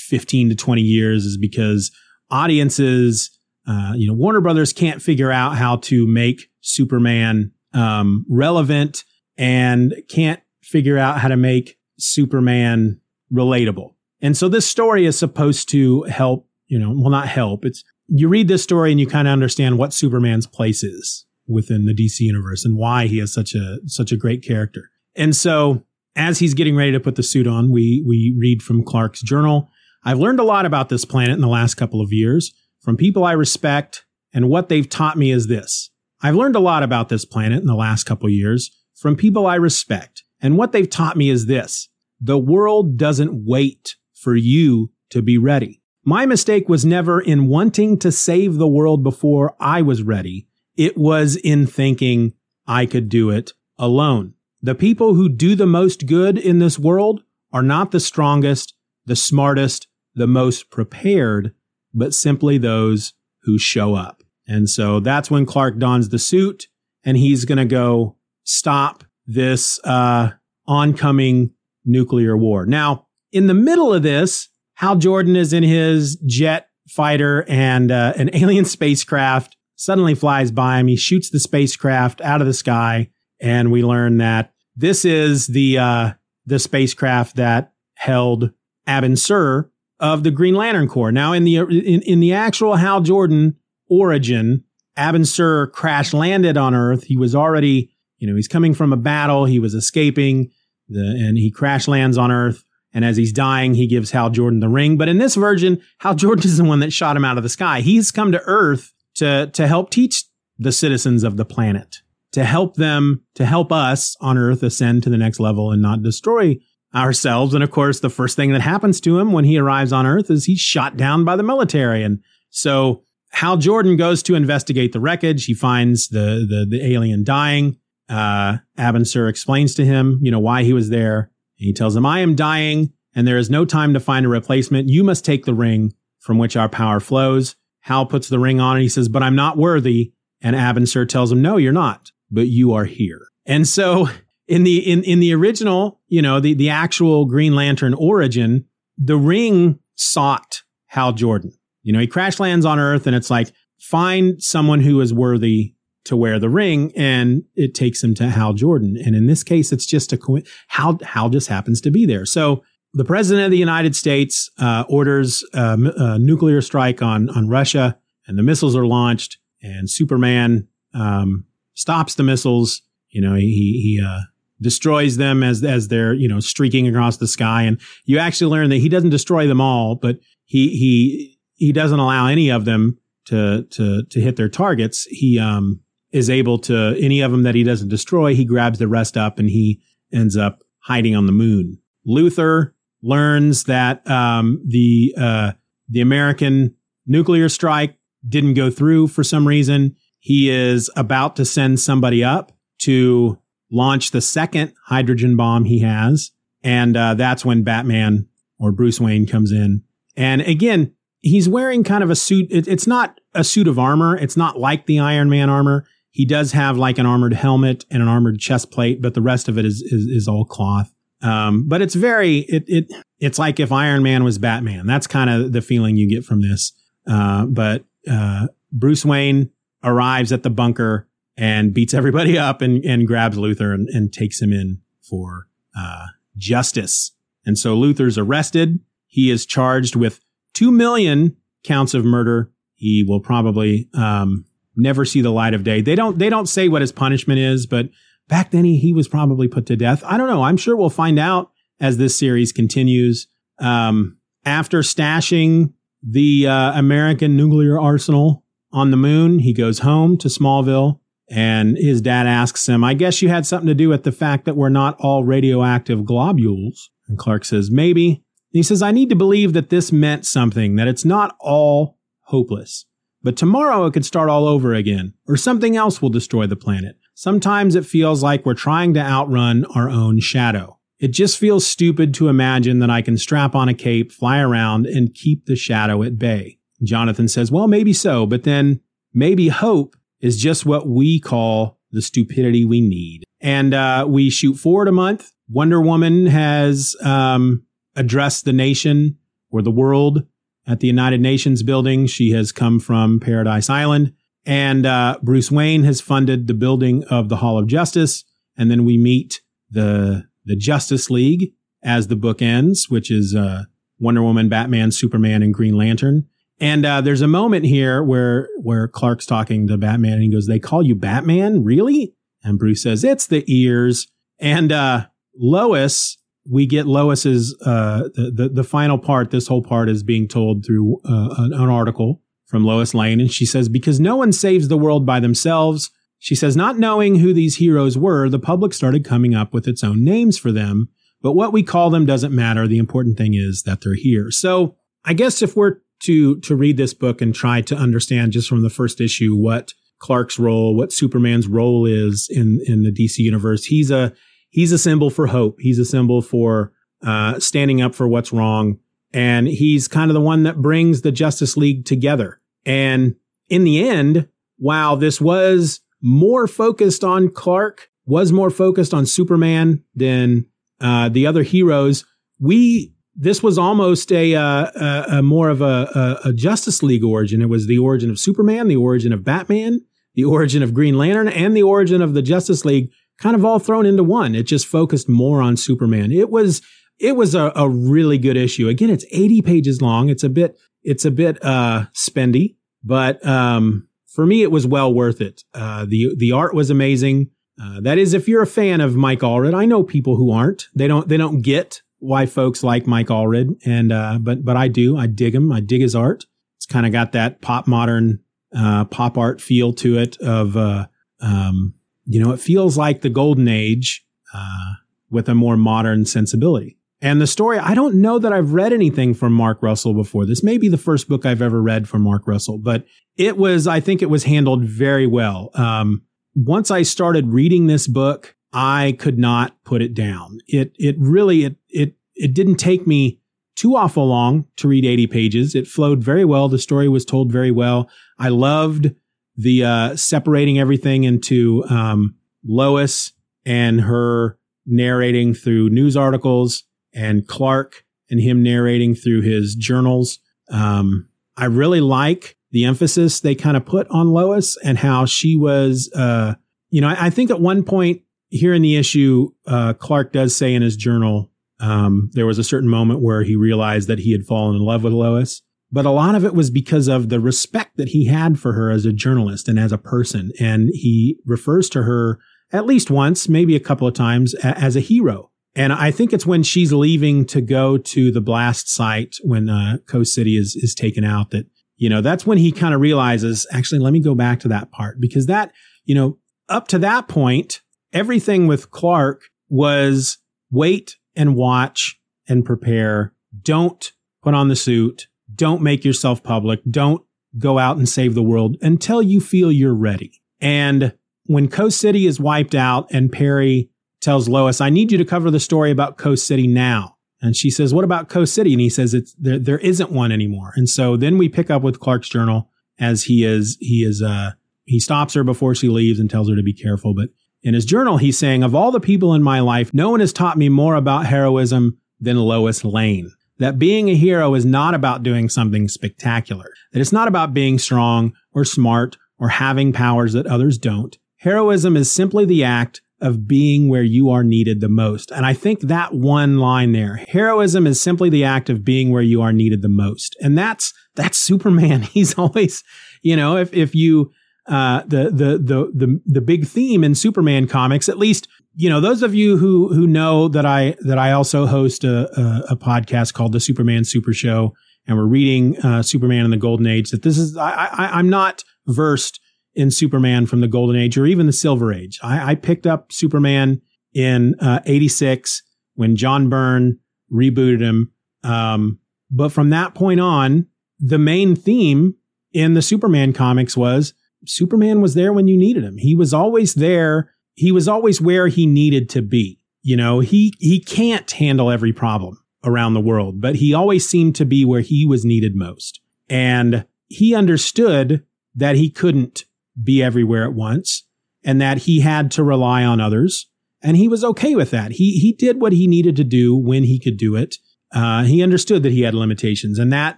15 to 20 years is because audiences, uh, you know, Warner Brothers can't figure out how to make Superman um, relevant and can't figure out how to make Superman relatable. And so this story is supposed to help, you know, well, not help. It's, you read this story and you kind of understand what Superman's place is within the DC universe and why he is such a, such a great character. And so as he's getting ready to put the suit on, we, we read from Clark's journal. I've learned a lot about this planet in the last couple of years from people I respect. And what they've taught me is this. I've learned a lot about this planet in the last couple of years from people I respect. And what they've taught me is this. The world doesn't wait for you to be ready. My mistake was never in wanting to save the world before I was ready. It was in thinking I could do it alone. The people who do the most good in this world are not the strongest, the smartest, the most prepared, but simply those who show up. And so that's when Clark dons the suit and he's going to go stop this uh, oncoming nuclear war. Now, in the middle of this, Hal Jordan is in his jet fighter and uh, an *laughs* alien spacecraft suddenly flies by him. He shoots the spacecraft out of the sky, and we learn that this is the uh, the spacecraft that held Abin Sur of the Green Lantern Corps. Now, in the in, in the actual Hal Jordan origin, Abin Sur crash landed on Earth. He was already you know, he's coming from a battle. He was escaping the, and he crash lands on Earth. And as he's dying, he gives Hal Jordan the ring. But in this version, Hal Jordan is the one that shot him out of the sky. He's come to Earth to, to help teach the citizens of the planet, to help them, to help us on Earth ascend to the next level and not destroy ourselves. And of course, the first thing that happens to him when he arrives on Earth is he's shot down by the military. And so Hal Jordan goes to investigate the wreckage. He finds the, the, the alien dying uh, Abin Sur explains to him, you know, why he was there. He tells him, I am dying and there is no time to find a replacement. You must take the ring from which our power flows. Hal puts the ring on and he says, but I'm not worthy. And Abin Sur tells him, no, you're not, but you are here. And so in the, in, in the original, you know, the, the actual Green Lantern origin, the ring sought Hal Jordan. You know, he crash lands on Earth and it's like, find someone who is worthy to wear the ring and it takes him to Hal Jordan. And in this case, it's just a co- Hal, Hal just happens to be there. So the president of the United States uh, orders a, a, nuclear strike on, on Russia and the missiles are launched and Superman um, stops the missiles. You know, he, he, uh, destroys them as, as they're, you know, streaking across the sky. And you actually learn that he doesn't destroy them all, but he, he, he doesn't allow any of them to, to, to hit their targets. He, um, is able to any of them that he doesn't destroy, he grabs the rest up and he ends up hiding on the moon. Luthor learns that um, the uh, the American nuclear strike didn't go through for some reason. He is about to send somebody up to launch the second hydrogen bomb he has, and uh, that's when Batman or Bruce Wayne comes in. And again, he's wearing kind of a suit. It, it's not a suit of armor. It's not like the Iron Man armor. He does have like an armored helmet and an armored chest plate, but the rest of it is is, is all cloth. Um, but it's very it it it's like if Iron Man was Batman. That's kind of the feeling you get from this. Uh, but uh, Bruce Wayne arrives at the bunker and beats everybody *laughs* up and, and grabs Luthor and, and takes him in for uh, justice. And so Luthor's arrested. He is charged with 2 million counts of murder. He will probably um, never see the light of day. They don't they don't say what his punishment is, but back then he, he was probably put to death. I don't know. I'm sure we'll find out as this series continues. Um, after stashing the uh, American nuclear arsenal on the moon, he goes home to Smallville. And his dad asks him, I guess you had something to do with the fact that we're not all radioactive globules. And Clark says, maybe. he says, I need to believe that this meant something, that it's not all hopeless. But tomorrow it could start all over again, or something else will destroy the planet. Sometimes it feels like we're trying to outrun our own shadow. It just feels stupid to imagine that I can strap on a cape, fly around, and keep the shadow at bay. Jonathan says, well, maybe so, but then maybe hope is just what we call the stupidity we need. And uh, we shoot forward a month. Wonder Woman has um, addressed the nation or the world at the United Nations building. She has come from Paradise Island. And uh, Bruce Wayne has funded the building of the Hall of Justice. And then we meet the, the Justice League as the book ends, which is uh, Wonder Woman, Batman, Superman, and Green Lantern. And uh, there's a moment here where where Clark's talking to Batman and he goes, "They call you Batman, really?" And Bruce says, "It's the ears." And uh, Lois we get Lois's uh, the, the, the final part. This whole part is being told through uh, an, an, article from Lois Lane, and she says because no one saves the world by themselves. She says not knowing who these heroes were, the public started coming up with its own names for them. But what we call them doesn't matter. The important thing is that they're here. So I guess if we're to to read this book and try to understand just from the first issue what Clark's role, what Superman's role is in in the DC universe, he's a he's a symbol for hope. He's a symbol for uh, standing up for what's wrong. And he's kind of the one that brings the Justice League together. And in the end, while this was more focused on Clark, was more focused on Superman than uh, the other heroes, we this was almost a, uh, a, a more of a, a, Justice League origin. It was the origin of Superman, the origin of Batman, the origin of Green Lantern, and the origin of the Justice League kind of all thrown into one. It just focused more on Superman. It was it was a, a really good issue. Again, it's 80 pages long. It's a bit it's a bit uh spendy, but um for me it was well worth it. Uh the the art was amazing. Uh, that is if you're a fan of Mike Allred. I know people who aren't. They don't they don't get why folks like Mike Allred and uh but but I do. I dig him. I dig his art. It's kind of got that pop modern uh pop art feel to it of uh um you know, it feels like the golden age uh, with a more modern sensibility. And the story, I don't know that I've read anything from Mark Russell before. This may be the first book I've ever read from Mark Russell, but it was, I think it was handled very well. Um, once I started reading this book, I could not put it down. It, it really, it, it, it didn't take me too awful long to read 80 pages. It flowed very well. The story was told very well. I loved the uh, separating everything into um, Lois and her narrating through news articles and Clark and him narrating through his journals. Um, I really like the emphasis they kind of put on Lois and how she was, uh, you know, I, I, think at one point here in the issue, uh, Clark does say in his journal, um, there was a certain moment where he realized that he had fallen in love with Lois but a lot of it was because of the respect that he had for her as a journalist and as a person. And he refers to her at least once, maybe a couple of times as a hero. And I think it's when she's leaving to go to the blast site when uh, Coast City is is taken out that you know that's when he kind of realizes actually let me go back to that part because that you know up to that point everything with Clark was wait and watch and prepare don't put on the suit don't make yourself public. Don't go out and save the world until you feel you're ready. And when Coast City is wiped out and Perry tells Lois, I need you to cover the story about Coast City now. And she says, What about Coast City? And he says, it's, there, there isn't one anymore. And so then we pick up with Clark's journal as he is, he is, uh, he stops her before she leaves and tells her to be careful. But in his journal, he's saying, Of all the people in my life, no one has taught me more about heroism than Lois Lane that being a hero is not about doing something spectacular, that it's not about being strong or smart or having powers that others don't. Heroism is simply the act of being where you are needed the most. And I think that one line there, heroism is simply the act of being where you are needed the most. And that's, that's Superman. *laughs* He's always, you know, if, if you, uh, the, the, the, the, the big theme in Superman comics, at least, you know, those of you who, who know that I, that I also host a, a, a podcast called the Superman Super Show and we're reading, uh, Superman in the Golden Age that this is, I, I, I'm not versed in Superman from the Golden Age or even the Silver Age. I, I picked up Superman in uh, 86 when John Byrne rebooted him. Um, but from that point on, the main theme in the Superman comics was Superman was there when you needed him. He was always there. He was always where he needed to be. You know, he, he can't handle every problem around the world, but he always seemed to be where he was needed most. And he understood that he couldn't be everywhere at once and that he had to rely on others. And he was okay with that. He, he did what he needed to do when he could do it. Uh, he understood that he had limitations. And that,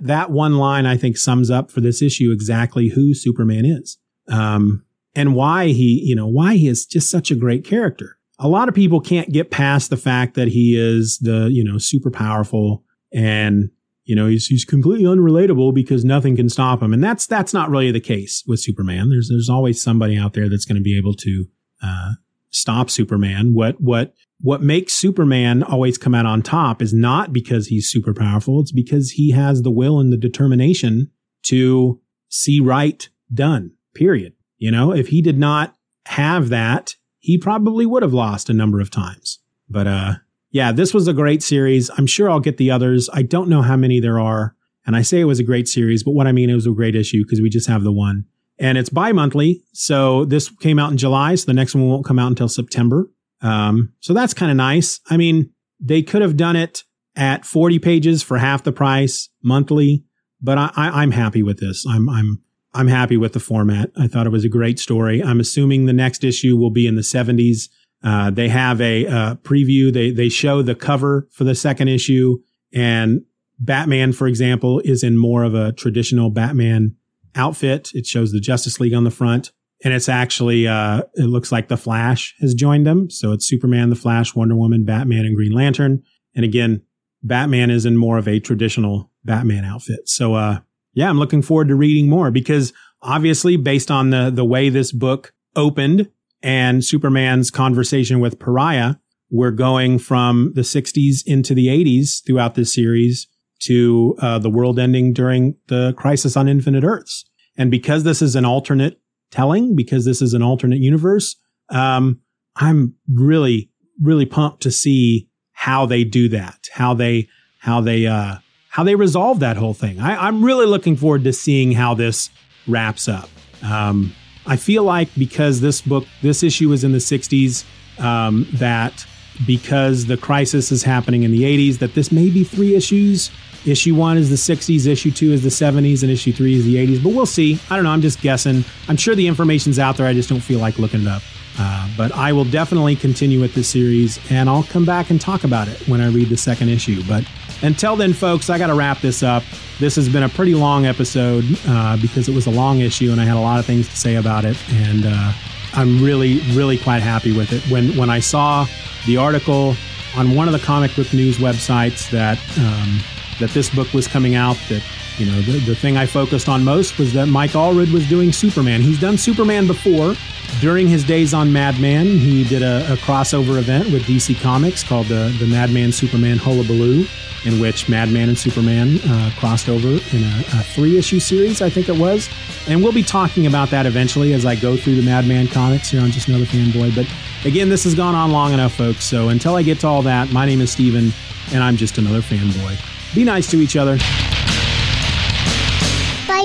that one line, I think, sums up for this issue exactly who Superman is. Um, and why he, you know, why he is just such a great character. A lot of people can't get past the fact that he is the, you know, super powerful and you know, he's he's completely unrelatable because nothing can stop him, and that's that's not really the case with Superman. There's there's always somebody out there that's going to be able to uh, stop Superman. What what what makes Superman always come out on top is not because he's super powerful. It's because he has the will and the determination to see right done. Period. You know, if he did not have that, he probably would have lost a number of times. But uh, yeah, this was a great series. I'm sure I'll get the others. I don't know how many there are. And I say it was a great series, but what I mean, it was a great issue because we just have the one. And it's bi monthly. So this came out in July. So the next one won't come out until September. Um, so that's kind of nice. I mean, they could have done it at 40 pages for half the price monthly, but I, I, I'm happy with this. I'm, I'm, I'm happy with the format. I thought it was a great story. I'm assuming the next issue will be in the 70s uh, they have a uh, preview. They they show the cover for the second issue, and Batman, for example, is in more of a traditional Batman outfit. It shows the Justice League on the front, and it's actually uh, it looks like the Flash has joined them. So it's Superman, the Flash, Wonder Woman, Batman, and Green Lantern. And again, Batman is in more of a traditional Batman outfit. So uh, yeah, I'm looking forward to reading more because obviously, based on the the way this book opened and Superman's conversation with Pariah, we're going from the 60s into the 80s throughout this series to uh, the world ending during the crisis on Infinite Earths. And because this is an alternate telling, because this is an alternate universe, um, I'm really, really pumped to see how they do that, how they, how they, uh, how they resolve that whole thing. I, am really looking forward to seeing how this wraps up. Um, I feel like because this book, this issue was in the 60s, um, that because the crisis is happening in the 80s, that this may be three issues. Issue one is the 60s, issue two is the 70s, and issue three is the 80s. But we'll see. I don't know. I'm just guessing. I'm sure the information's out there. I just don't feel like looking it up. Uh, but I will definitely continue with this series, and I'll come back and talk about it when I read the second issue. But until then, folks, I got to wrap this up. This has been a pretty long episode uh, because it was a long issue and I had a lot of things to say about it. And uh, I'm really, really quite happy with it. When when I saw the article on one of the comic book news websites that um, that this book was coming out, that you know the, the thing I focused on most was that Mike Allred was doing Superman. He's done Superman before. During his days on Madman, he did a, a crossover event with DC Comics called the the Madman Superman Hullabaloo in which Madman and Superman uh, crossed over in a, a three issue series, I think it was. And we'll be talking about that eventually as I go through the Madman comics here on Just Another Fanboy. But again, this has gone on long enough, folks. So until I get to all that, my name is Steven, and I'm just another fanboy. Be nice to each other.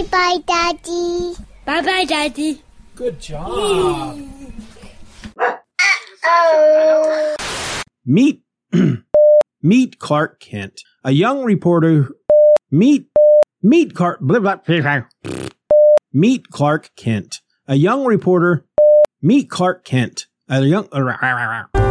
Bye bye, Daddy. Bye bye, Daddy. Good job. oh. Meet. *clears throat* Meet Clark Kent, a young reporter. Meet meet Clark. Blah, blah, blah, meet Clark Kent, a young reporter. Meet Clark Kent, a young. Uh,